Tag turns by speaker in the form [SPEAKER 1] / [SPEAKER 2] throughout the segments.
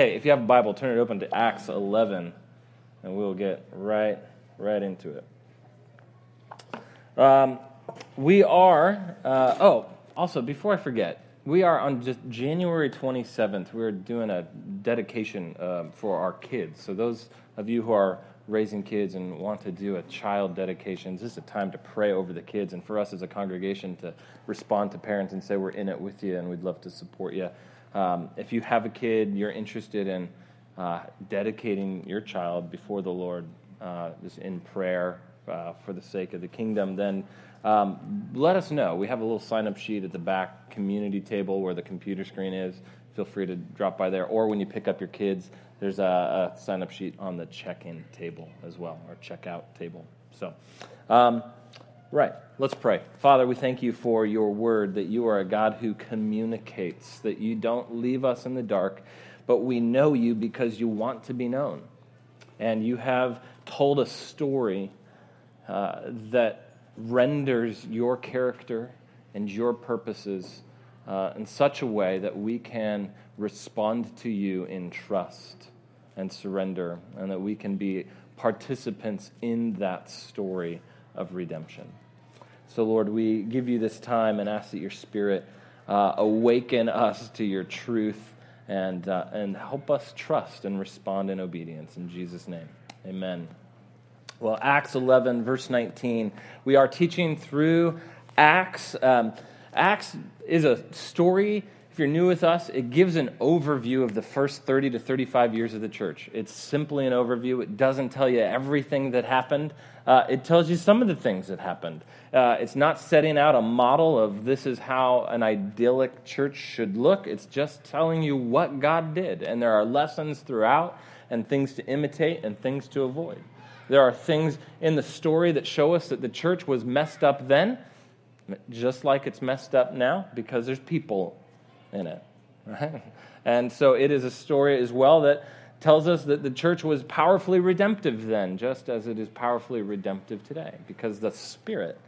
[SPEAKER 1] hey, if you have a Bible, turn it open to Acts 11, and we'll get right, right into it. Um, we are, uh, oh, also, before I forget, we are on just January 27th. We're doing a dedication uh, for our kids. So, those of you who are raising kids and want to do a child dedication, this is a time to pray over the kids and for us as a congregation to respond to parents and say, We're in it with you and we'd love to support you. Um, if you have a kid, you're interested in uh, dedicating your child before the Lord, uh, in prayer uh, for the sake of the kingdom, then um, let us know. We have a little sign up sheet at the back community table where the computer screen is. Feel free to drop by there. Or when you pick up your kids, there's a, a sign up sheet on the check in table as well, or checkout table. So, um, right, let's pray. Father, we thank you for your word that you are a God who communicates, that you don't leave us in the dark, but we know you because you want to be known. And you have told a story uh, that renders your character and your purposes uh, in such a way that we can respond to you in trust and surrender, and that we can be participants in that story of redemption. So, Lord, we give you this time and ask that your Spirit uh, awaken us to your truth and, uh, and help us trust and respond in obedience. In Jesus' name, amen. Well, Acts 11, verse 19. We are teaching through Acts. Um, Acts is a story. If you're new with us, it gives an overview of the first 30 to 35 years of the church. It's simply an overview. It doesn't tell you everything that happened, uh, it tells you some of the things that happened. Uh, it's not setting out a model of this is how an idyllic church should look. It's just telling you what God did. And there are lessons throughout, and things to imitate, and things to avoid. There are things in the story that show us that the church was messed up then, just like it's messed up now, because there's people in it. Right? And so it is a story as well that tells us that the church was powerfully redemptive then, just as it is powerfully redemptive today, because the Spirit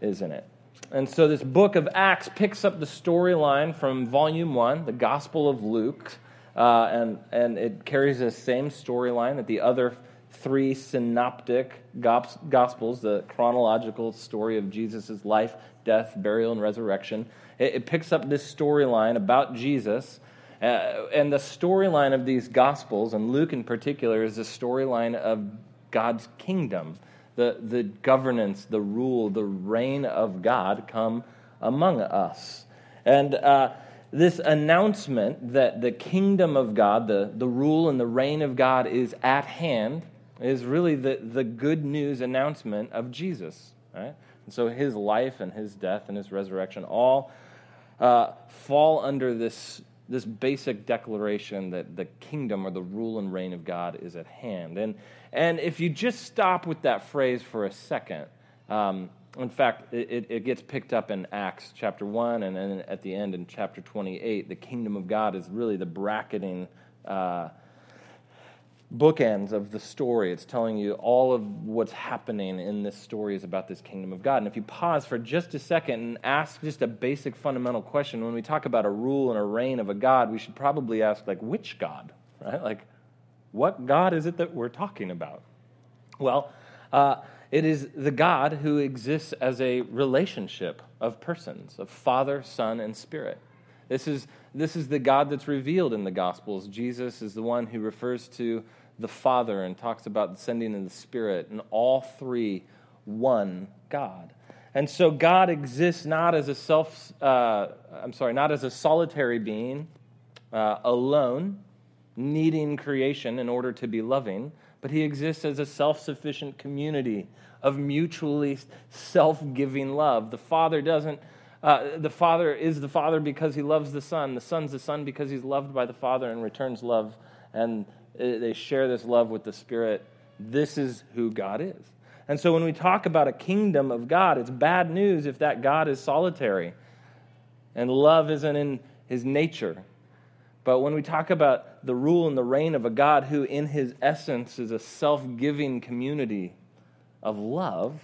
[SPEAKER 1] is in it. And so this book of Acts picks up the storyline from volume one, the Gospel of Luke, uh, and, and it carries the same storyline that the other three synoptic gospels, the chronological story of Jesus' life, death, burial, and resurrection. It, picks up this storyline about Jesus. Uh, and the storyline of these gospels, and Luke in particular, is the storyline of God's kingdom, the, the governance, the rule, the reign of God come among us. And uh, this announcement that the kingdom of God, the, the rule and the reign of God is at hand, is really the, the good news announcement of Jesus. Right? And so his life and his death and his resurrection all uh, fall under this, this basic declaration that the kingdom or the rule and reign of God is at hand. And, and if you just stop with that phrase for a second, um, in fact, it, it, gets picked up in Acts chapter 1, and then at the end in chapter 28, the kingdom of God is really the bracketing uh, bookends of the story. It's telling you all of what's happening in this story is about this kingdom of God. And if you pause for just a second and ask just a basic fundamental question, when we talk about a rule and a reign of a God, we should probably ask, like, which God? Right? Like, what God is it that we're talking about? Well, uh, it is the God who exists as a relationship of persons, of Father, Son, and Spirit. This is, this is the God that's revealed in the Gospels. Jesus is the one who refers to the Father and talks about the sending in the Spirit, and all three one God. And so God exists not as a self, uh, I'm sorry, not as a solitary being, uh, alone, needing creation in order to be loving, but he exists as a self sufficient community of mutually self giving love. The Father doesn't. Uh, the Father is the Father because he loves the Son. The Son's the Son because he's loved by the Father and returns love. And Uh, they share this love with the Spirit. This is who God is. And so when we talk about a kingdom of God, it's bad news if that God is solitary and love isn't in his nature. But when we talk about the rule and the reign of a God who, in his essence, is a self giving community of love,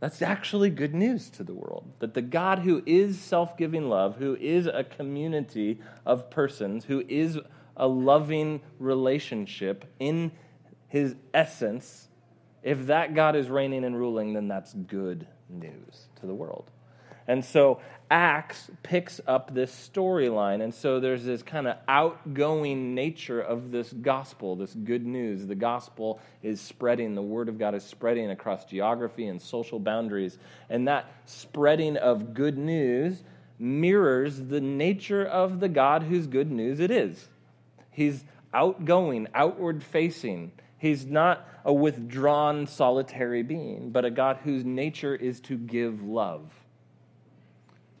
[SPEAKER 1] that's actually good news to the world. That the God who is self giving love, who is a community of persons, who is a loving relationship in his essence, if that God is reigning and ruling, then that's good news to the world. And so Acts picks up this storyline. And so there's this kind of outgoing nature of this gospel, this good news. The gospel is spreading, the word of God is spreading across geography and social boundaries. And that spreading of good news mirrors the nature of the God whose good news it is. He's outgoing, outward facing. He's not a withdrawn, solitary being, but a God whose nature is to give love.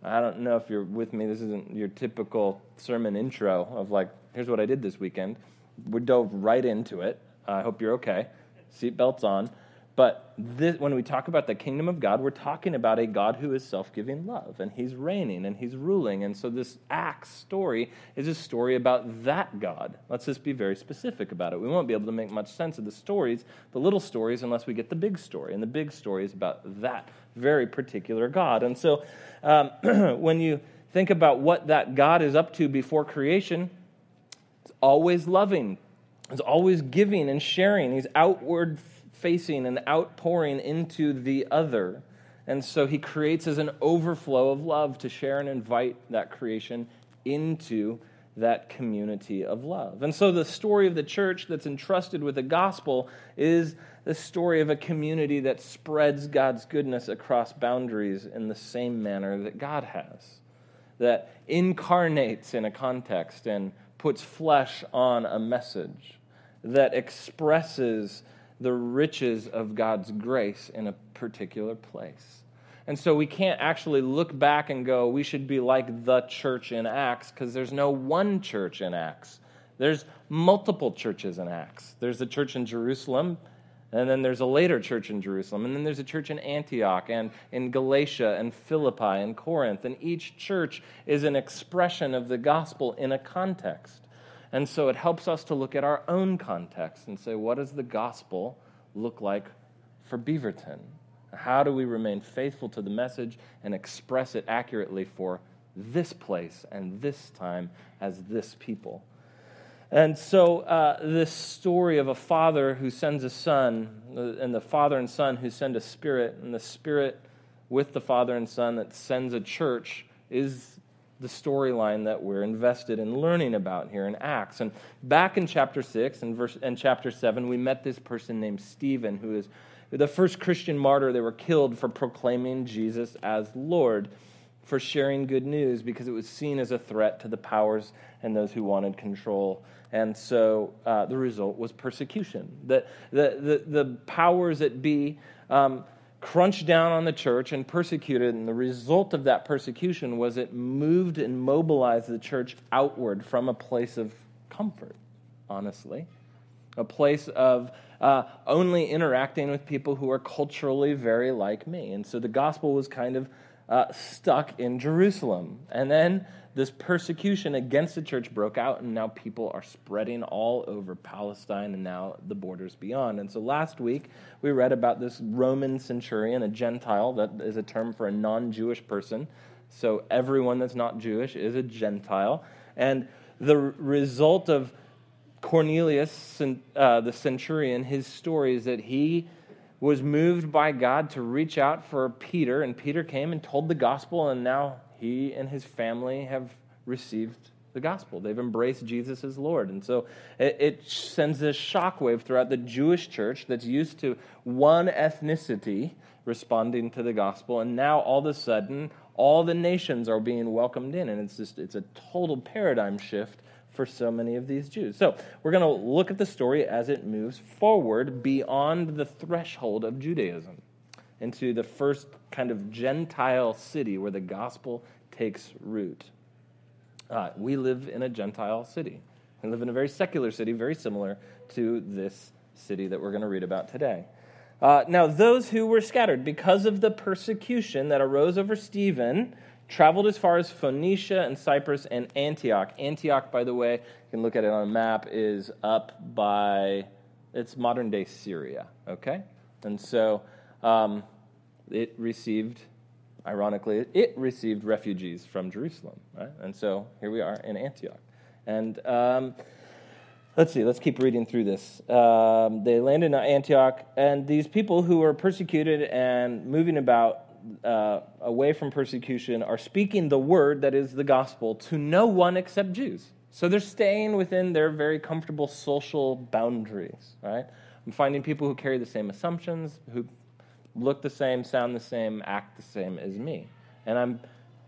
[SPEAKER 1] I don't know if you're with me. This isn't your typical sermon intro of like, here's what I did this weekend. We dove right into it. I hope you're okay. Seatbelts on. But this, when we talk about the kingdom of God, we're talking about a God who is self giving love, and he's reigning and he's ruling. And so this Acts story is a story about that God. Let's just be very specific about it. We won't be able to make much sense of the stories, the little stories, unless we get the big story. And the big story is about that very particular God. And so um, when you think about what that God is up to before creation, it's always loving, it's always giving and sharing. He's outward facing and outpouring into the other. And so he creates as an overflow of love to share and invite that creation into that community of love. And so the story of the church that's entrusted with the gospel is the story of a community that spreads God's goodness across boundaries in the same manner that God has, that incarnates in a context and puts flesh on a message, that expresses the riches of God's grace in a particular place. And so we can't actually look back and go, we should be like the church in Acts, because there's no one church in Acts. There's multiple churches in Acts. There's a church in Jerusalem, and then there's a later church in Jerusalem, and then there's a church in Antioch, and in Galatia, and Philippi, and Corinth. And each church is an expression of the gospel in a context. And so it helps us to look at our own context and say, what does the gospel look like for Beaverton? How do we remain faithful to the message and express it accurately for this place and this time as this people? And so, uh, this story of a father who sends a son, uh, and the father and son who send a spirit, and the spirit with the father and son that sends a church is the storyline that we're invested in learning about here in Acts. And back in chapter 6 and, verse, and chapter 7, we met this person named Stephen, who is the first Christian martyr, they were killed for proclaiming Jesus as Lord, for sharing good news because it was seen as a threat to the powers and those who wanted control. And so uh, the result was persecution. The, the, the, the powers that be um, crunched down on the church and persecuted, and the result of that persecution was it moved and mobilized the church outward from a place of comfort, honestly, a place of uh, only interacting with people who are culturally very like me. And so the gospel was kind of uh, stuck in Jerusalem. And then this persecution against the church broke out, and now people are spreading all over Palestine and now the borders beyond. And so last week, we read about this Roman centurion, a Gentile, that is a term for a non Jewish person. So everyone that's not Jewish is a Gentile. And the result of Cornelius, uh, the centurion, his story is that he was moved by God to reach out for Peter, and Peter came and told the gospel, and now he and his family have received the gospel. They've embraced Jesus as Lord. And so it, it sends this shockwave throughout the Jewish church that's used to one ethnicity responding to the gospel. And now all of a sudden, all the nations are being welcomed in. And it's just, it's a total paradigm shift for so many of these Jews. So we're going to look at the story as it moves forward beyond the threshold of Judaism into the first kind of Gentile city where the gospel takes root. Uh, we live in a Gentile city. We live in a very secular city, very similar to this city that we're going to read about today. Uh, now, those who were scattered because of the persecution that arose over Stephen traveled as far as Phoenicia and Cyprus and Antioch. Antioch, by the way, you can look at it on a map, is up by, it's modern day Syria, okay? And so um, it received, ironically, it received refugees from Jerusalem, right? And so here we are in Antioch. And um, let's see, let's keep reading through this. Um, they landed in Antioch, and these people who are persecuted and moving about uh, away from persecution are speaking the word that is the gospel to no one except Jews. So they're staying within their very comfortable social boundaries, right? I'm finding people who carry the same assumptions, who look the same, sound the same, act the same as me. And I'm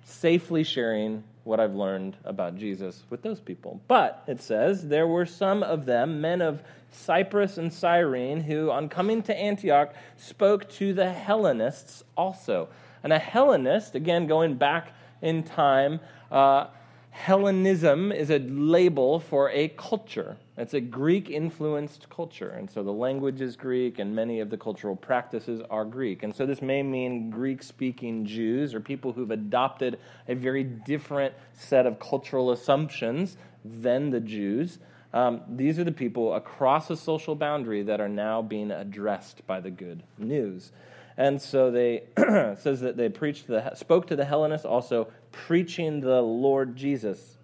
[SPEAKER 1] safely sharing what I've learned about Jesus with those people. But it says there were some of them, men of Cyprus and Cyrene, who on coming to Antioch spoke to the Hellenists also. And a Hellenist, again going back in time, uh, Hellenism is a label for a culture. It's a Greek influenced culture. And so the language is Greek, and many of the cultural practices are Greek. And so this may mean Greek speaking Jews or people who've adopted a very different set of cultural assumptions than the Jews. Um, these are the people across a social boundary that are now being addressed by the good news. And so they says that they preached the, spoke to the Hellenists also preaching the Lord Jesus.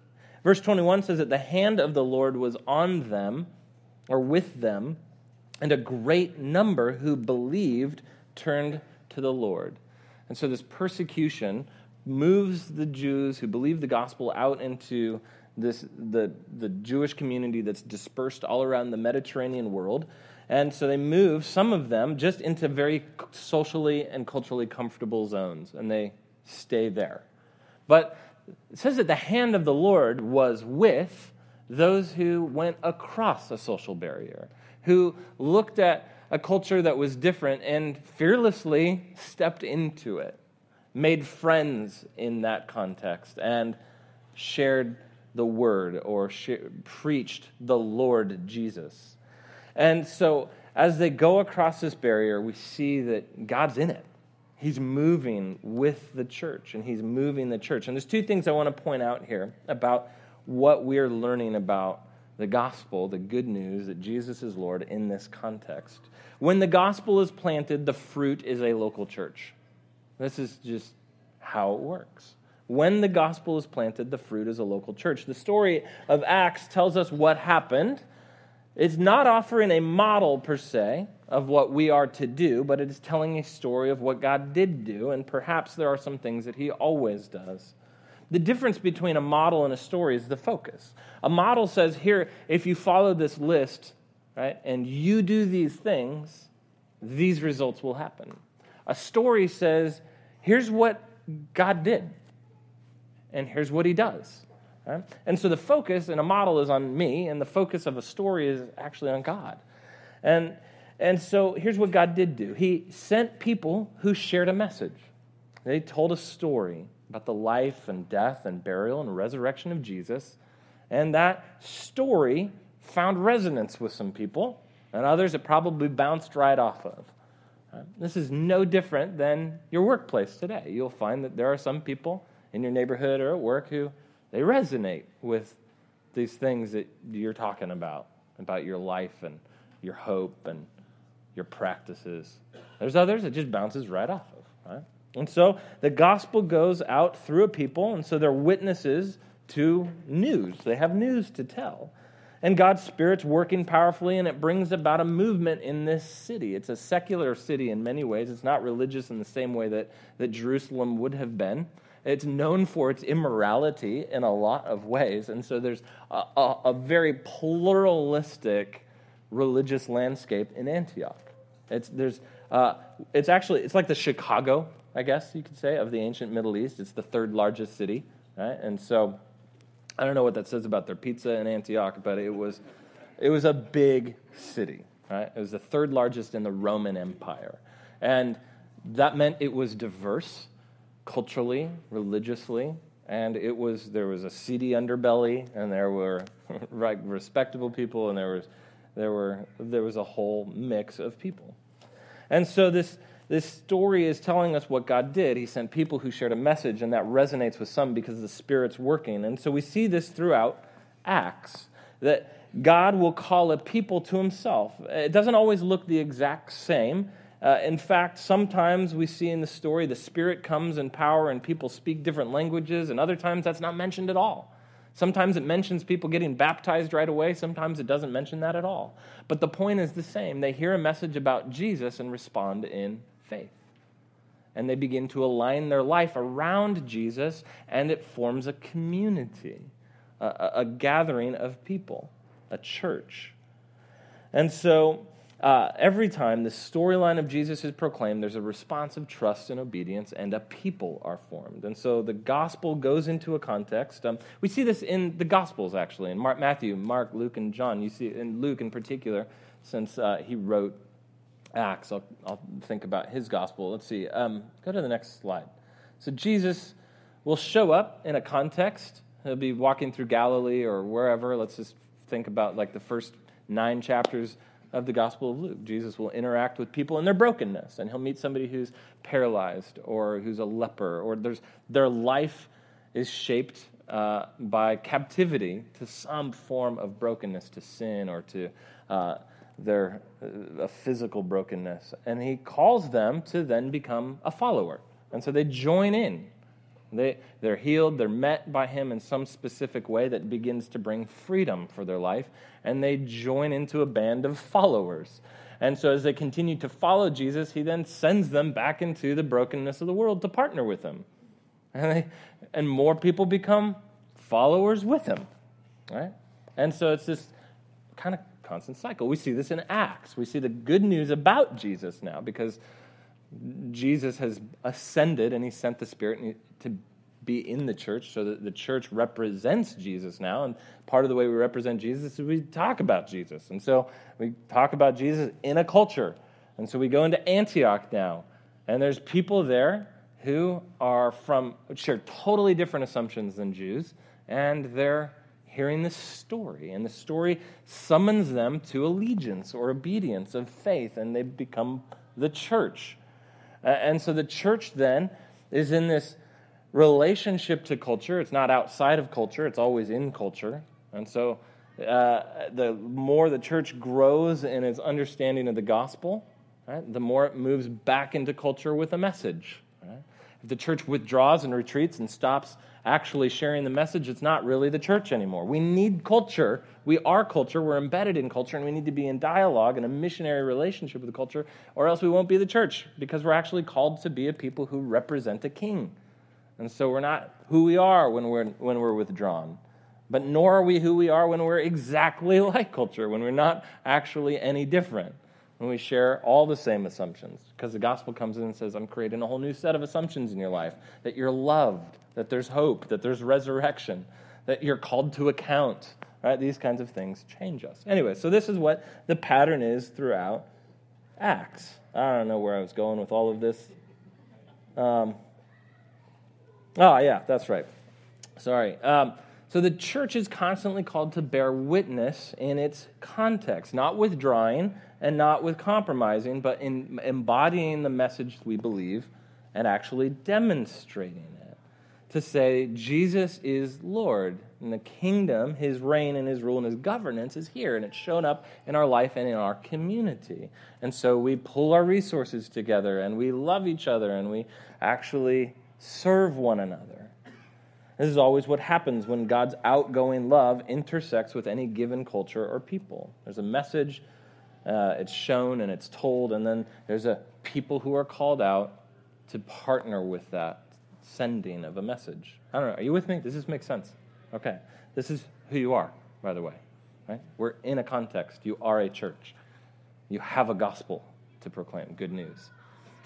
[SPEAKER 1] Verse 21 says that the hand of the Lord was on them or with them, and a great number who believed turned to the Lord. And so this persecution moves the Jews who believe the gospel out into this the, the Jewish community that's dispersed all around the Mediterranean world. And so they move some of them just into very socially and culturally comfortable zones, and they stay there. But it says that the hand of the Lord was with those who went across a social barrier, who looked at a culture that was different and fearlessly stepped into it, made friends in that context, and shared the word or preached the Lord Jesus. And so, as they go across this barrier, we see that God's in it. He's moving with the church, and he's moving the church. And there's two things I want to point out here about what we're learning about the gospel, the good news that Jesus is Lord in this context. When the gospel is planted, the fruit is a local church. This is just how it works. When the gospel is planted, the fruit is a local church. The story of Acts tells us what happened. It's not offering a model per se, of what we are to do, but it is telling a story of what God did do, and perhaps there are some things that He always does. The difference between a model and a story is the focus. A model says, here, if you follow this list, right, and you do these things, these results will happen. A story says, here's what God did, and here's what He does. Right? And so the focus in a model is on me, and the focus of a story is actually on God. And and so here's what God did do He sent people who shared a message. They told a story about the life and death and burial and resurrection of Jesus. And that story found resonance with some people, and others it probably bounced right off of. This is no different than your workplace today. You'll find that there are some people in your neighborhood or at work who they resonate with these things that you're talking about, about your life and your hope and your practices. There's others it just bounces right off of, right? And so the gospel goes out through a people, and so they're witnesses to news. They have news to tell. And God's Spirit's working powerfully, and it brings about a movement in this city. It's a secular city in many ways. It's not religious in the same way that, that Jerusalem would have been. It's known for its immorality in a lot of ways. And so there's a, a, a very pluralistic religious landscape in Antioch. It's, there's, uh, it's actually, it's like the Chicago, I guess you could say, of the ancient Middle East. It's the third largest city, right? And so I don't know what that says about their pizza in Antioch, but it was, it was a big city, right? It was the third largest in the Roman Empire. And that meant it was diverse culturally, religiously, and it was there was a seedy underbelly, and there were right, respectable people, and there was there, were, there was a whole mix of people. And so this, this story is telling us what God did. He sent people who shared a message, and that resonates with some because the Spirit's working. And so we see this throughout Acts that God will call a people to himself. It doesn't always look the exact same. Uh, in fact, sometimes we see in the story the Spirit comes in power and people speak different languages, and other times that's not mentioned at all. Sometimes it mentions people getting baptized right away, sometimes it doesn't mention that at all. But the point is the same. They hear a message about Jesus and respond in faith. And they begin to align their life around Jesus, and it forms a community, a, a gathering of people, a church. And so uh, every time the storyline of Jesus is proclaimed, there's a response of trust and obedience, and a people are formed. And so the gospel goes into a context. Um, we see this in the gospels, actually, in Mark, Matthew, Mark, Luke, and John. You see in Luke in particular, since uh, he wrote Acts. I'll, I'll, think about his gospel. Let's see. Um, go to the next slide. So Jesus will show up in a context. He'll be walking through Galilee or wherever. Let's just think about like the first nine chapters of the Gospel of Luke. Jesus will interact with people in their brokenness, and he'll meet somebody who's paralyzed or who's a leper, or there's, their life is shaped uh, by captivity to some form of brokenness, to sin, or to uh, their uh, physical brokenness. And he calls them to then become a follower. And so they join in they, they're healed, they're met by Him in some specific way that begins to bring freedom for their life, and they join into a band of followers. And so, as they continue to follow Jesus, He then sends them back into the brokenness of the world to partner with Him. And, they, and more people become followers with Him. Right? And so, it's this kind of constant cycle. We see this in Acts. We see the good news about Jesus now because Jesus has ascended and he sent the Spirit to be in the church so that the church represents Jesus now. And part of the way we represent Jesus is we talk about Jesus. And so we talk about Jesus in a culture. And so we go into Antioch now. And there's people there who are from, share totally different assumptions than Jews. And they're hearing this story. And the story summons them to allegiance or obedience of faith. And they become the church. And so the church then is in this relationship to culture. It's not outside of culture, it's always in culture. And so uh, the more the church grows in its understanding of the gospel, right, the more it moves back into culture with a message. Right? If the church withdraws and retreats and stops actually sharing the message, it's not really the church anymore. We need culture. We are culture. We're embedded in culture, and we need to be in dialogue and a missionary relationship with the culture, or else we won't be the church because we're actually called to be a people who represent a king. And so we're not who we are when we're, when we're withdrawn. But nor are we who we are when we're exactly like culture, when we're not actually any different when we share all the same assumptions. Because the gospel comes in and says, I'm creating a whole new set of assumptions in your life that you're loved, that there's hope, that there's resurrection, that you're called to account. Right? These kinds of things change us. Anyway, so this is what the pattern is throughout Acts. I don't know where I was going with all of this. Um, oh, yeah, that's right. Sorry. Um, so the church is constantly called to bear witness in its context, not withdrawing, and not with compromising, but in embodying the message we believe and actually demonstrating it. To say Jesus is Lord, and the kingdom, his reign and his rule and his governance is here, and it's shown up in our life and in our community. And so we pull our resources together, and we love each other, and we actually serve one another. This is always what happens when God's outgoing love intersects with any given culture or people. There's a message uh, it's shown and it's told, and then there's a people who are called out to partner with that sending of a message. I don't know. Are you with me? Does this make sense? Okay. This is who you are, by the way. Right? We're in a context. You are a church. You have a gospel to proclaim, good news.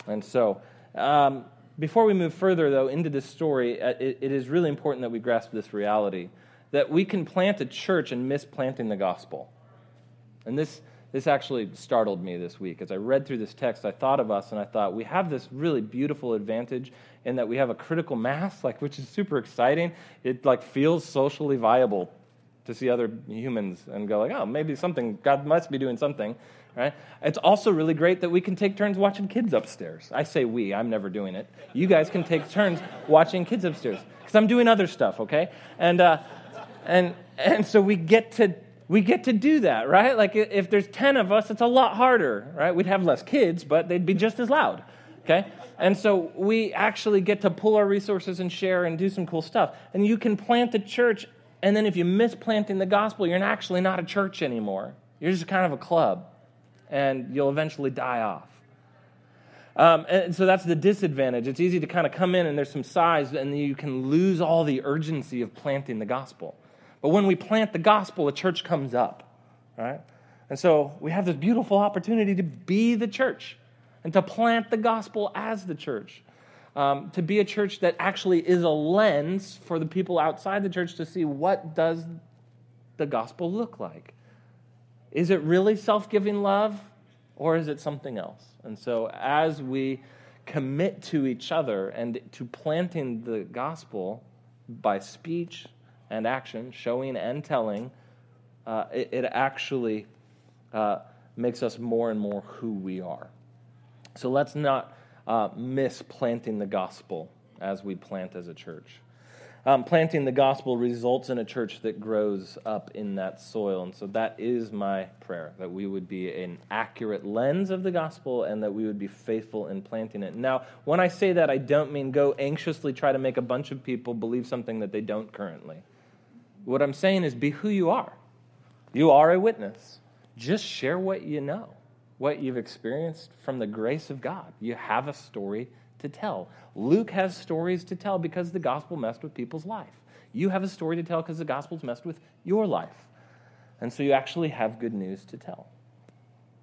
[SPEAKER 1] And so, um, before we move further, though, into this story, uh, it, it is really important that we grasp this reality that we can plant a church and miss planting the gospel. And this this actually startled me this week. As I read through this text, I thought of us and I thought, we have this really beautiful advantage in that we have a critical mass, like which is super exciting. It like feels socially viable to see other humans and go like, oh, maybe something, God must be doing something, right? It's also really great that we can take turns watching kids upstairs. I say we, I'm never doing it. You guys can take turns watching kids upstairs because I'm doing other stuff, okay? And, uh, and, and so we get to we get to do that, right? Like if there's 10 of us, it's a lot harder, right? We'd have less kids, but they'd be just as loud, okay? And so we actually get to pull our resources and share and do some cool stuff. And you can plant a church And then if you miss planting the gospel, you're actually not a church anymore. You're just kind of a club, and you'll eventually die off. Um, and so that's the disadvantage. It's easy to kind of come in and there's some size, and you can lose all the urgency of planting the gospel. But when we plant the gospel, a church comes up, right? And so we have this beautiful opportunity to be the church and to plant the gospel as the church. Um, to be a church that actually is a lens for the people outside the church to see what does the gospel look like. Is it really self-giving love or is it something else? And so as we commit to each other and to planting the gospel by speech and action, showing and telling, uh, it, it, actually uh, makes us more and more who we are. So let's not uh, miss planting the gospel as we plant as a church. Um, planting the gospel results in a church that grows up in that soil. And so that is my prayer that we would be an accurate lens of the gospel and that we would be faithful in planting it. Now, when I say that, I don't mean go anxiously try to make a bunch of people believe something that they don't currently. What I'm saying is be who you are. You are a witness. Just share what you know, what you've experienced from the grace of God. You have a story to tell. Luke has stories to tell because the gospel messed with people's life. You have a story to tell because the gospel's messed with your life. And so you actually have good news to tell.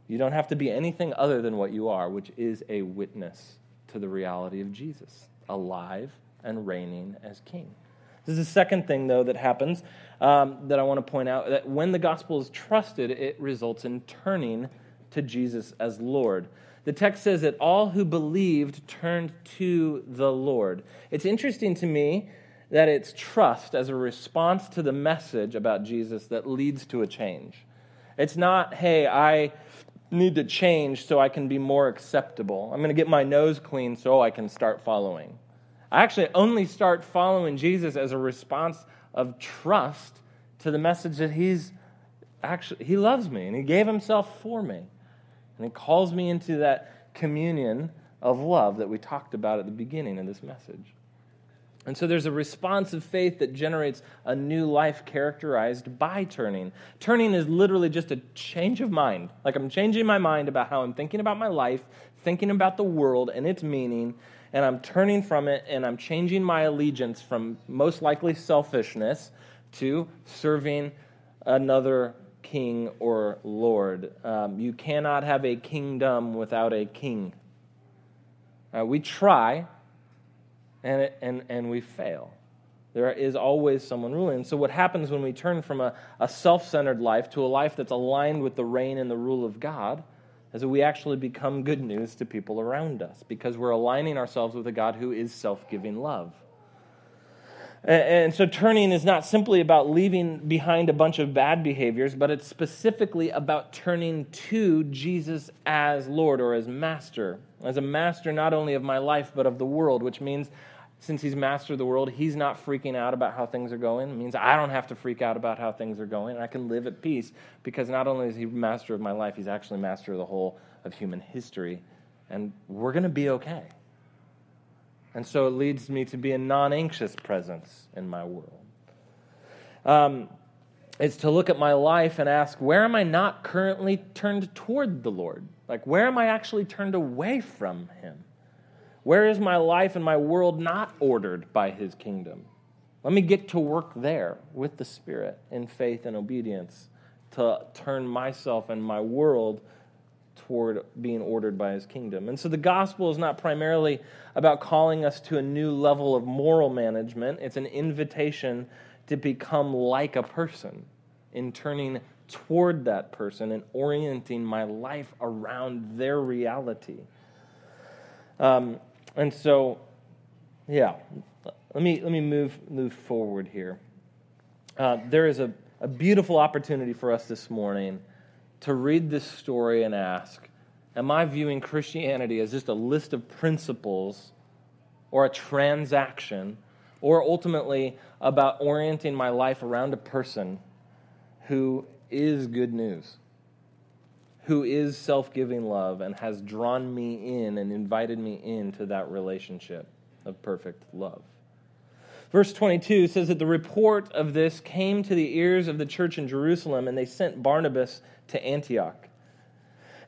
[SPEAKER 1] You don't have to be anything other than what you are, which is a witness to the reality of Jesus, alive and reigning as king. This is the second thing, though, that happens um, that I want to point out that when the gospel is trusted, it results in turning to Jesus as Lord. The text says that all who believed turned to the Lord. It's interesting to me that it's trust as a response to the message about Jesus that leads to a change. It's not, hey, I need to change so I can be more acceptable. I'm going to get my nose clean so I can start following. I actually only start following Jesus as a response of trust to the message that he's actually he loves me and he gave himself for me. And he calls me into that communion of love that we talked about at the beginning of this message. And so there's a response of faith that generates a new life characterized by turning. Turning is literally just a change of mind. Like I'm changing my mind about how I'm thinking about my life, thinking about the world and its meaning, and I'm turning from it and I'm changing my allegiance from most likely selfishness to serving another king or lord. Um, you cannot have a kingdom without a king. Uh, we try and, it, and, and we fail. There is always someone ruling. So, what happens when we turn from a, a self centered life to a life that's aligned with the reign and the rule of God that we actually become good news to people around us because we're aligning ourselves with a God who is self giving love. And so turning is not simply about leaving behind a bunch of bad behaviors, but it's specifically about turning to Jesus as Lord or as Master, as a master not only of my life, but of the world, which means since he's master of the world, he's not freaking out about how things are going. It means I don't have to freak out about how things are going. I can live at peace because not only is he master of my life, he's actually master of the whole of human history. And we're going to be okay. And so it leads me to be a non anxious presence in my world. Um, it's to look at my life and ask, where am I not currently turned toward the Lord? Like, where am I actually turned away from Him? Where is my life and my world not ordered by His kingdom? Let me get to work there with the Spirit in faith and obedience to turn myself and my world toward being ordered by his kingdom. And so the gospel is not primarily about calling us to a new level of moral management, it's an invitation to become like a person in turning toward that person and orienting my life around their reality. Um, and so, yeah, let me, let me move, move forward here. Uh, there is a, a beautiful opportunity for us this morning to read this story and ask Am I viewing Christianity as just a list of principles or a transaction, or ultimately about orienting my life around a person who is good news, who is self giving love, and has drawn me in and invited me into that relationship of perfect love? Verse 22 says that the report of this came to the ears of the church in Jerusalem, and they sent Barnabas to Antioch.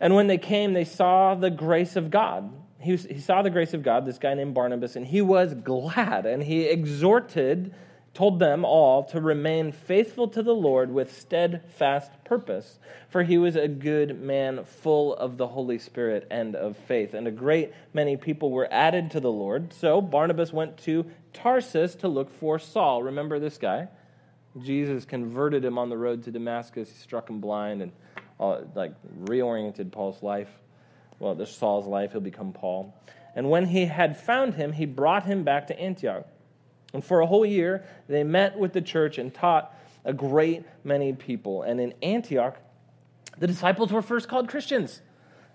[SPEAKER 1] And when they came, they saw the grace of God. He, was, he saw the grace of God, this guy named Barnabas, and he was glad, and he exhorted told them all to remain faithful to the Lord with steadfast purpose, for he was a good man, full of the Holy Spirit and of faith. And a great many people were added to the Lord. So Barnabas went to Tarsus to look for Saul. Remember this guy? Jesus converted him on the road to Damascus. He struck him blind and uh, like reoriented Paul's life. Well, this Saul's life. He'll become Paul. And when he had found him, he brought him back to Antioch. And for a whole year, they met with the church and taught a great many people. And in Antioch, the disciples were first called Christians.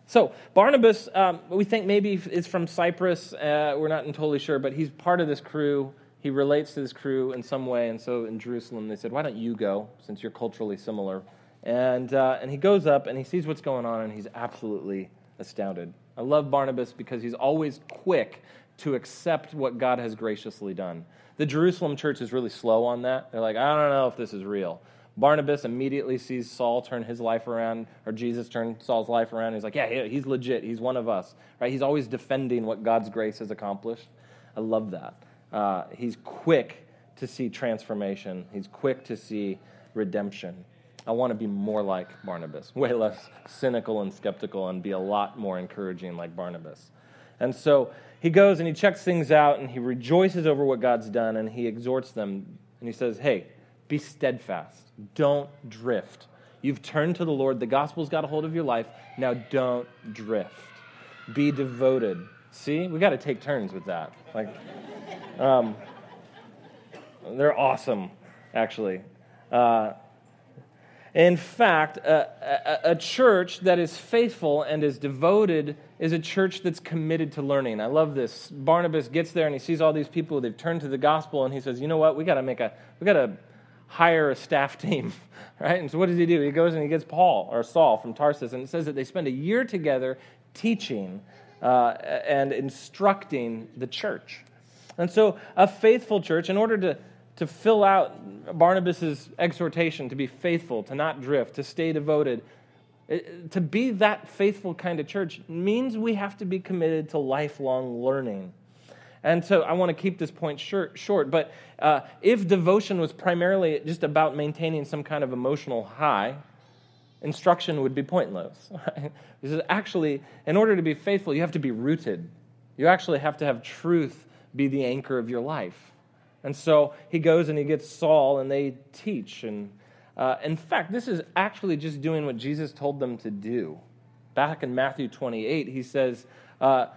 [SPEAKER 1] So, Barnabas, um, we think maybe is from Cyprus. Uh, we're not totally sure, but he's part of this crew. He relates to this crew in some way. And so in Jerusalem, they said, Why don't you go, since you're culturally similar? And, uh, and he goes up and he sees what's going on, and he's absolutely astounded. I love Barnabas because he's always quick to accept what God has graciously done. The Jerusalem church is really slow on that. They're like, I don't know if this is real. Barnabas immediately sees Saul turn his life around, or Jesus turn Saul's life around. He's like, Yeah, he's legit. He's one of us. Right? He's always defending what God's grace has accomplished. I love that. Uh, he's quick to see transformation, he's quick to see redemption. I want to be more like Barnabas, way less cynical and skeptical, and be a lot more encouraging like Barnabas. And so he goes and he checks things out and he rejoices over what God's done and he exhorts them and he says, Hey, be steadfast. Don't drift. You've turned to the Lord. The gospel's got a hold of your life. Now don't drift. Be devoted. See, we got to take turns with that. Like, um, they're awesome, actually. Uh, in fact, a, a, a, church that is faithful and is devoted is a church that's committed to learning. I love this. Barnabas gets there and he sees all these people. They've turned to the gospel, and he says, "You know what? We got to make a. We got to hire a staff team, right?" And so, what does he do? He goes and he gets Paul or Saul from Tarsus, and it says that they spend a year together teaching uh, and instructing the church. And so, a faithful church, in order to to fill out Barnabas' exhortation to be faithful, to not drift, to stay devoted. to be that faithful kind of church means we have to be committed to lifelong learning. And so I want to keep this point short, but uh, if devotion was primarily just about maintaining some kind of emotional high, instruction would be pointless. Right? Because actually, in order to be faithful, you have to be rooted. You actually have to have truth be the anchor of your life. And so he goes and he gets Saul, and they teach. And uh, in fact, this is actually just doing what Jesus told them to do. Back in Matthew 28, he says, uh,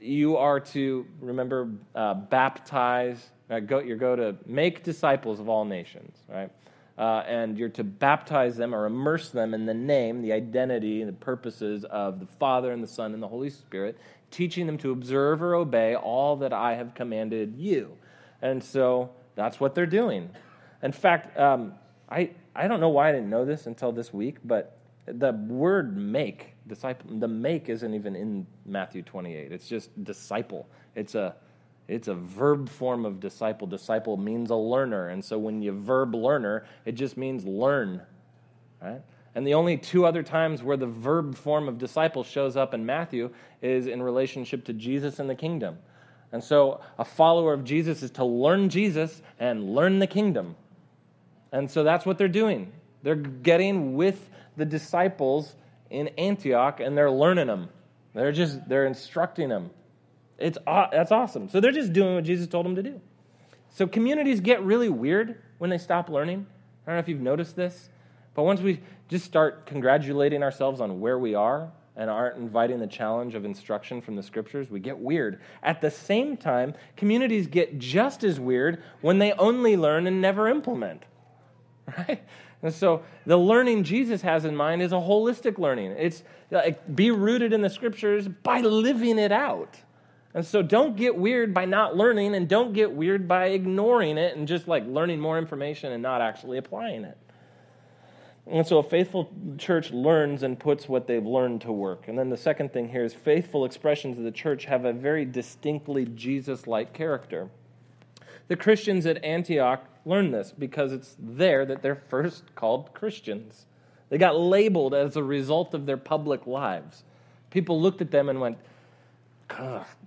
[SPEAKER 1] You are to, remember, uh, baptize, uh, go, you're go to make disciples of all nations, right? Uh, and you're to baptize them or immerse them in the name, the identity, and the purposes of the Father and the Son and the Holy Spirit, teaching them to observe or obey all that I have commanded you. And so that's what they're doing. In fact, um, I, I don't know why I didn't know this until this week, but the word make, disciple, the make isn't even in Matthew 28. It's just disciple. It's a, it's a verb form of disciple. Disciple means a learner. And so when you verb learner, it just means learn, right? And the only two other times where the verb form of disciple shows up in Matthew is in relationship to Jesus and the kingdom. And so a follower of Jesus is to learn Jesus and learn the kingdom. And so that's what they're doing. They're getting with the disciples in Antioch and they're learning them. They're just they're instructing them. It's that's awesome. So they're just doing what Jesus told them to do. So communities get really weird when they stop learning. I don't know if you've noticed this, but once we just start congratulating ourselves on where we are and aren't inviting the challenge of instruction from the scriptures, we get weird. At the same time, communities get just as weird when they only learn and never implement. Right? And so the learning Jesus has in mind is a holistic learning. It's like be rooted in the scriptures by living it out. And so don't get weird by not learning and don't get weird by ignoring it and just like learning more information and not actually applying it. And so a faithful church learns and puts what they've learned to work. And then the second thing here is faithful expressions of the church have a very distinctly Jesus like character. The Christians at Antioch learned this because it's there that they're first called Christians. They got labeled as a result of their public lives. People looked at them and went,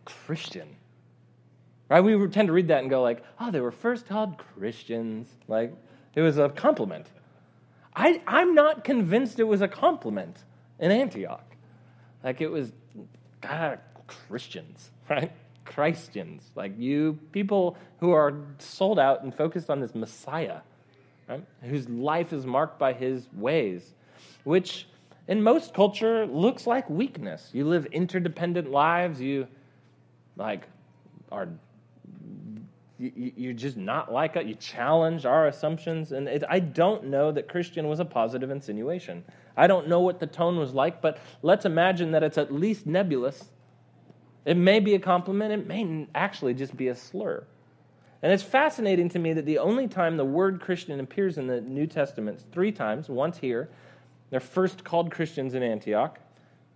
[SPEAKER 1] Christian. Right? We tend to read that and go like, oh, they were first called Christians. Like, it was a compliment. I, I'm not convinced it was a compliment in Antioch. Like, it was, God, Christians, right? Christians, like you people who are sold out and focused on this Messiah, right? Whose life is marked by his ways, which in most culture looks like weakness. You live interdependent lives, you like are you, are just not like it. You challenge our assumptions. And it, I don't know that Christian was a positive insinuation. I don't know what the tone was like, but let's imagine that it's at least nebulous it may be a compliment, it may actually just be a slur. And it's fascinating to me that the only time the word Christian appears in the New Testament, is three times, once here, they're first called Christians in Antioch.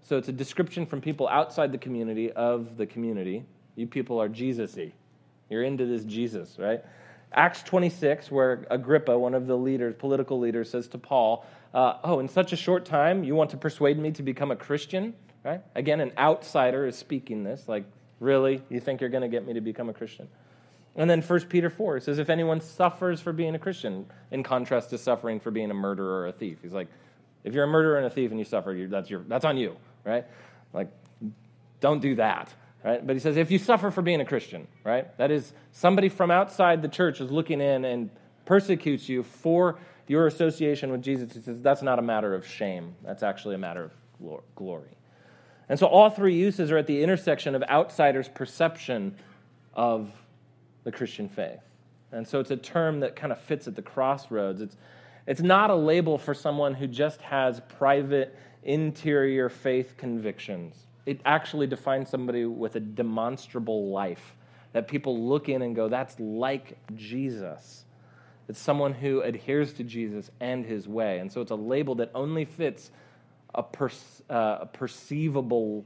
[SPEAKER 1] So it's a description from people outside the community of the community. You people are Jesus y. You're into this Jesus, right? Acts 26, where Agrippa, one of the leaders, political leaders, says to Paul, uh, Oh, in such a short time, you want to persuade me to become a Christian? Right? Again, an outsider is speaking this, like, really? You think you're going to get me to become a Christian? And then 1 Peter 4 says, if anyone suffers for being a Christian, in contrast to suffering for being a murderer or a thief. He's like, if you're a murderer and a thief and you suffer, that's, your, that's on you, right? Like, don't do that, right? But he says, if you suffer for being a Christian, right? That is, somebody from outside the church is looking in and persecutes you for your association with Jesus. He says, that's not a matter of shame. That's actually a matter of glory. And so all three uses are at the intersection of outsiders' perception of the Christian faith. And so it's a term that kind of fits at the crossroads. It's, it's not a label for someone who just has private, interior faith convictions. It actually defines somebody with a demonstrable life that people look in and go, that's like Jesus. It's someone who adheres to Jesus and his way. And so it's a label that only fits a, per, uh, a perceivable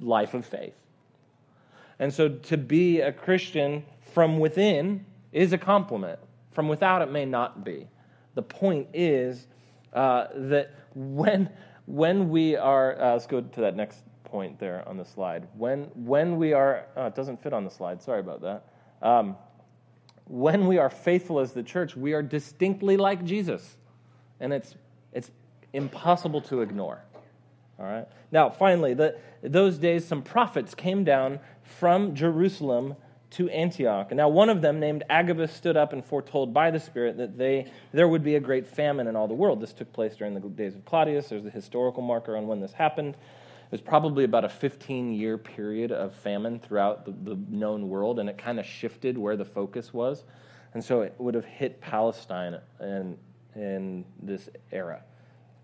[SPEAKER 1] life of faith. And so to be a Christian from within is a compliment. From without, it may not be. The point is uh, that when, when we are, uh, let's go to that next point there on the slide. When, when we are, oh, it doesn't fit on the slide, sorry about that. Um, when we are faithful as the church, we are distinctly like Jesus. And it's, it's impossible to ignore. All right. Now, finally, the, those days, some prophets came down from Jerusalem to Antioch. And now, one of them, named Agabus, stood up and foretold by the Spirit that they, there would be a great famine in all the world. This took place during the days of Claudius. There's a historical marker on when this happened. It was probably about a 15 year period of famine throughout the, the known world, and it kind of shifted where the focus was. And so it would have hit Palestine in, in this era.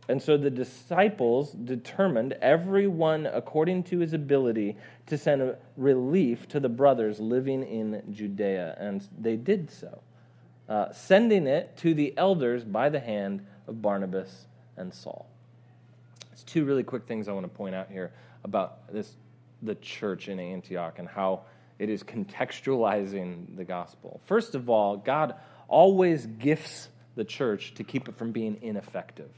[SPEAKER 1] And so the disciples determined, everyone according to his ability, to send relief to the brothers living in Judea. And they did so, uh, sending it to the elders by the hand of Barnabas and Saul. It's two really quick things I want to point out here about this, the church in Antioch and how it is contextualizing the gospel. First of all, God always gifts the church to keep it from being ineffective.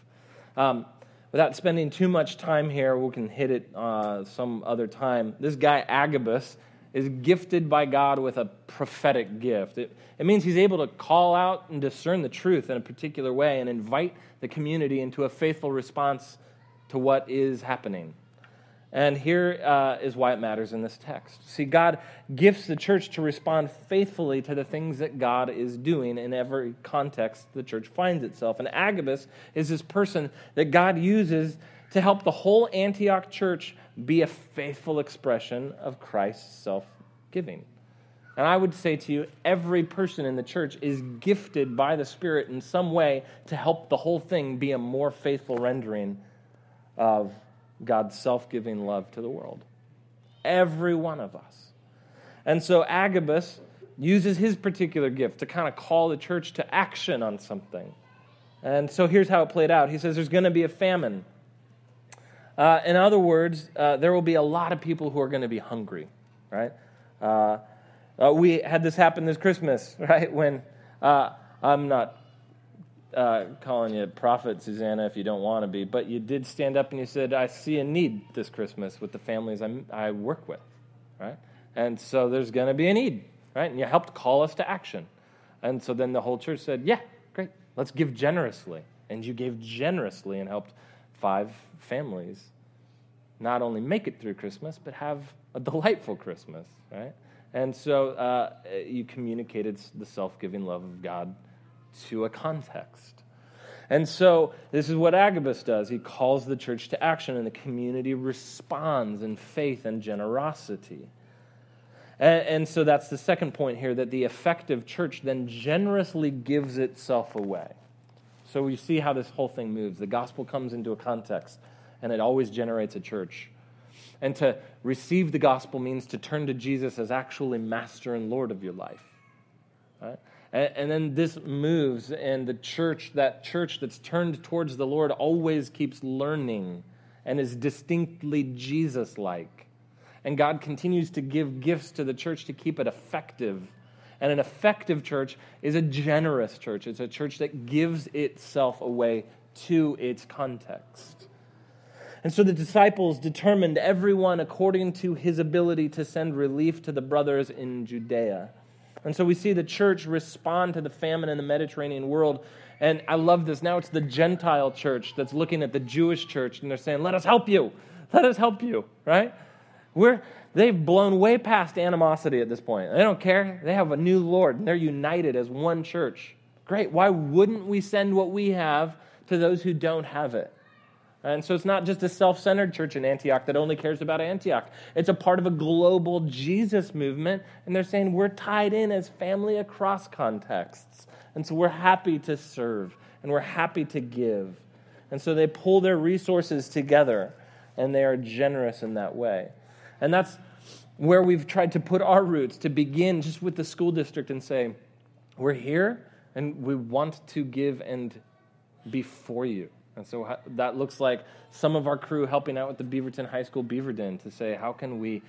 [SPEAKER 1] Um, without spending too much time here, we can hit it uh, some other time. This guy, Agabus, is gifted by God with a prophetic gift. It, it means he's able to call out and discern the truth in a particular way and invite the community into a faithful response to what is happening. And here uh, is why it matters in this text. See, God gifts the church to respond faithfully to the things that God is doing in every context the church finds itself. And Agabus is this person that God uses to help the whole Antioch church be a faithful expression of Christ's self giving. And I would say to you, every person in the church is gifted by the Spirit in some way to help the whole thing be a more faithful rendering of God's self giving love to the world. Every one of us. And so Agabus uses his particular gift to kind of call the church to action on something. And so here's how it played out. He says there's going to be a famine. Uh, in other words, uh, there will be a lot of people who are going to be hungry, right? Uh, Uh, we had this happen this Christmas, right? When uh, I'm not uh, calling you a prophet, Susanna, if you don't want to be, but you did stand up and you said, I see a need this Christmas with the families I'm, i work with, right? And so there's going to be a need, right? And you helped call us to action. And so then the whole church said, Yeah, great, let's give generously. And you gave generously and helped five families not only make it through Christmas, but have a delightful Christmas, right? And so uh, you communicated the self giving love of God to a context. And so this is what Agabus does. He calls the church to action, and the community responds in faith and generosity. And, and, so that's the second point here that the effective church then generously gives itself away. So we see how this whole thing moves. The gospel comes into a context, and it always generates a church. And to receive the gospel means to turn to Jesus as actually master and Lord of your life. Right? And, and then this moves, and the church, that church that's turned towards the Lord, always keeps learning and is distinctly Jesus like. And God continues to give gifts to the church to keep it effective. And an effective church is a generous church. It's a church that gives itself away to its context. And so the disciples determined everyone according to his ability to send relief to the brothers in Judea. And so we see the church respond to the famine in the Mediterranean world. And I love this. Now it's the Gentile church that's looking at the Jewish church and they're saying, Let us help you. Let us help you, right? We're, they've blown way past animosity at this point. They don't care. They have a new Lord and they're united as one church. Great. Why wouldn't we send what we have to those who don't have it? And so it's not just a self centered church in Antioch that only cares about Antioch. It's a part of a global Jesus movement. And they're saying we're tied in as family across contexts. And so we're happy to serve and we're happy to give. And so they pull their resources together and they are generous in that way. And that's where we've tried to put our roots to begin just with the school district and say, we're here and we want to give and be for you. And so that looks like some of our crew helping out with the Beaverton High School Beaver Den to say, how can we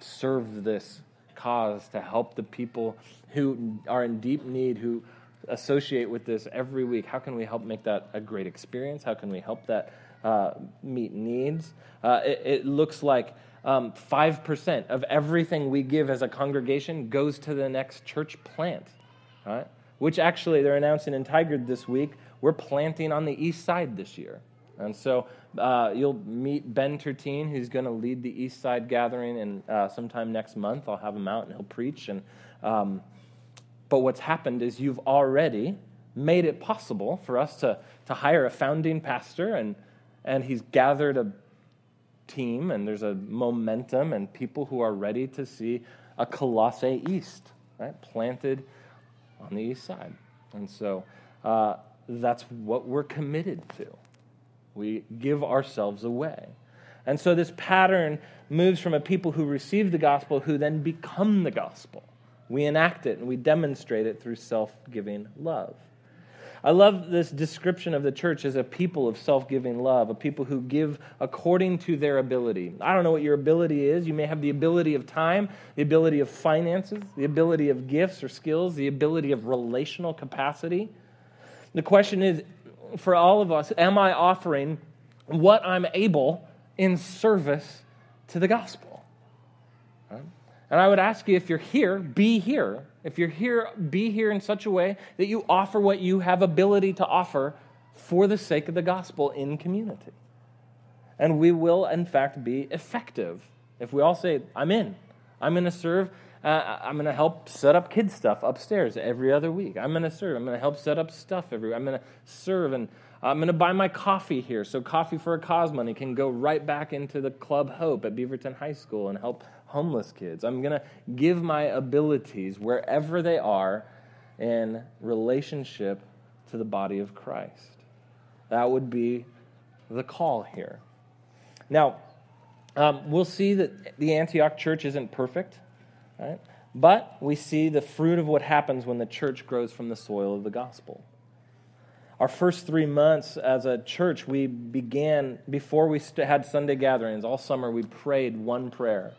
[SPEAKER 1] serve this cause to help the people who are in deep need, who associate with this every week? How can we help make that a great experience? How can we help that uh, meet needs? Uh, it, it, looks like um, 5% of everything we give as a congregation goes to the next church plant, right? which actually they're announcing in Tigard this week we're planting on the east side this year. And so uh, you'll meet Ben Tertine, who's going to lead the East Side gathering, and uh, sometime next month I'll have him out and he'll preach. And um, but what's happened is you've already made it possible for us to to hire a founding pastor, and and he's gathered a team, and there's a momentum, and people who are ready to see a Colossae East, right, planted on the East Side. And so. Uh, that's what we're committed to. We give ourselves away. And so this pattern moves from a people who receive the gospel who then become the gospel. We enact it and we demonstrate it through self giving love. I love this description of the church as a people of self giving love, a people who give according to their ability. I don't know what your ability is. You may have the ability of time, the ability of finances, the ability of gifts or skills, the ability of relational capacity. The question is for all of us, am I offering what I'm able in service to the gospel? Right? And I would ask you if you're here, be here. If you're here, be here in such a way that you offer what you have ability to offer for the sake of the gospel in community. And we will, in fact, be effective if we all say, I'm in. I'm going to serve uh, I'm going to help set up kids stuff upstairs every other week. I'm going to serve. I'm going to help set up stuff every. I'm going to serve, and I'm going to buy my coffee here, so coffee for a cause money can go right back into the Club Hope at Beaverton High School and help homeless kids. I'm going to give my abilities wherever they are in relationship to the body of Christ. That would be the call here. Now, um, we'll see that the Antioch church isn't perfect. Right? But we see the fruit of what happens when the church grows from the soil of the gospel. Our first three months as a church, we began, before we had Sunday gatherings, all summer we prayed one prayer.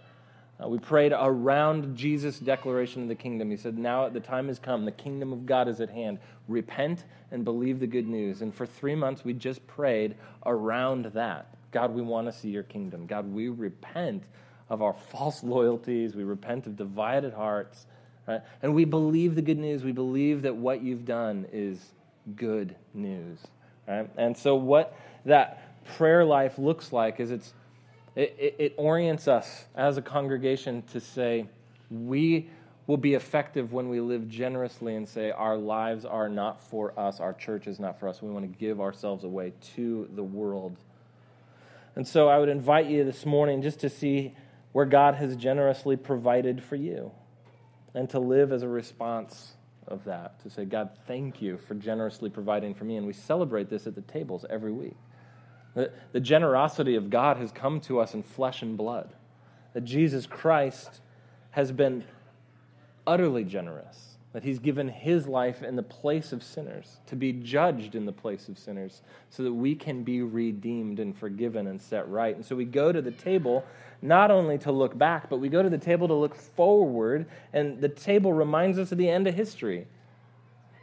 [SPEAKER 1] Uh, we prayed around Jesus' declaration of the kingdom. He said, Now the time has come. The kingdom of God is at hand. Repent and believe the good news. And for three months, we just prayed around that. God, we want to see your kingdom. God, we repent of our false loyalties. We repent of divided hearts. Right? And we believe the good news. We believe that what you've done is good news. Right? And so, what that prayer life looks like is it's it, it, it orients us as a congregation to say, we will be effective when we live generously and say, our lives are not for us, our church is not for us. We want to give ourselves away to the world. And so I would invite you this morning just to see where God has generously provided for you and to live as a response of that, to say, God, thank you for generously providing for me. And we celebrate this at the tables every week. The, the generosity of God has come to us in flesh and blood. That Jesus Christ has been utterly generous. That he's given his life in the place of sinners, to be judged in the place of sinners, so that we can be redeemed and forgiven and set right. And so we go to the table not only to look back, but we go to the table to look forward. And the table reminds us of the end of history.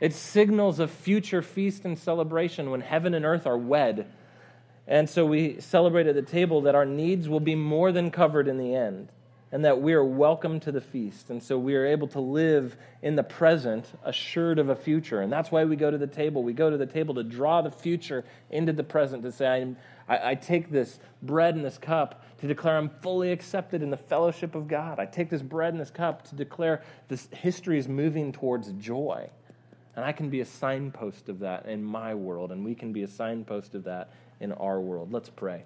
[SPEAKER 1] It signals a future feast and celebration when heaven and earth are wed and so we celebrate at the table that our needs will be more than covered in the end and that we are welcome to the feast. And so we are able to live in the present, assured of a future. And that's why we go to the table. We go to the table to draw the future into the present, to say, I, I take this bread and this cup to declare I'm fully accepted in the fellowship of God. I take this bread and this cup to declare this history is moving towards joy. And I can be a signpost of that in my world, and we can be a signpost of that in our world. Let's pray.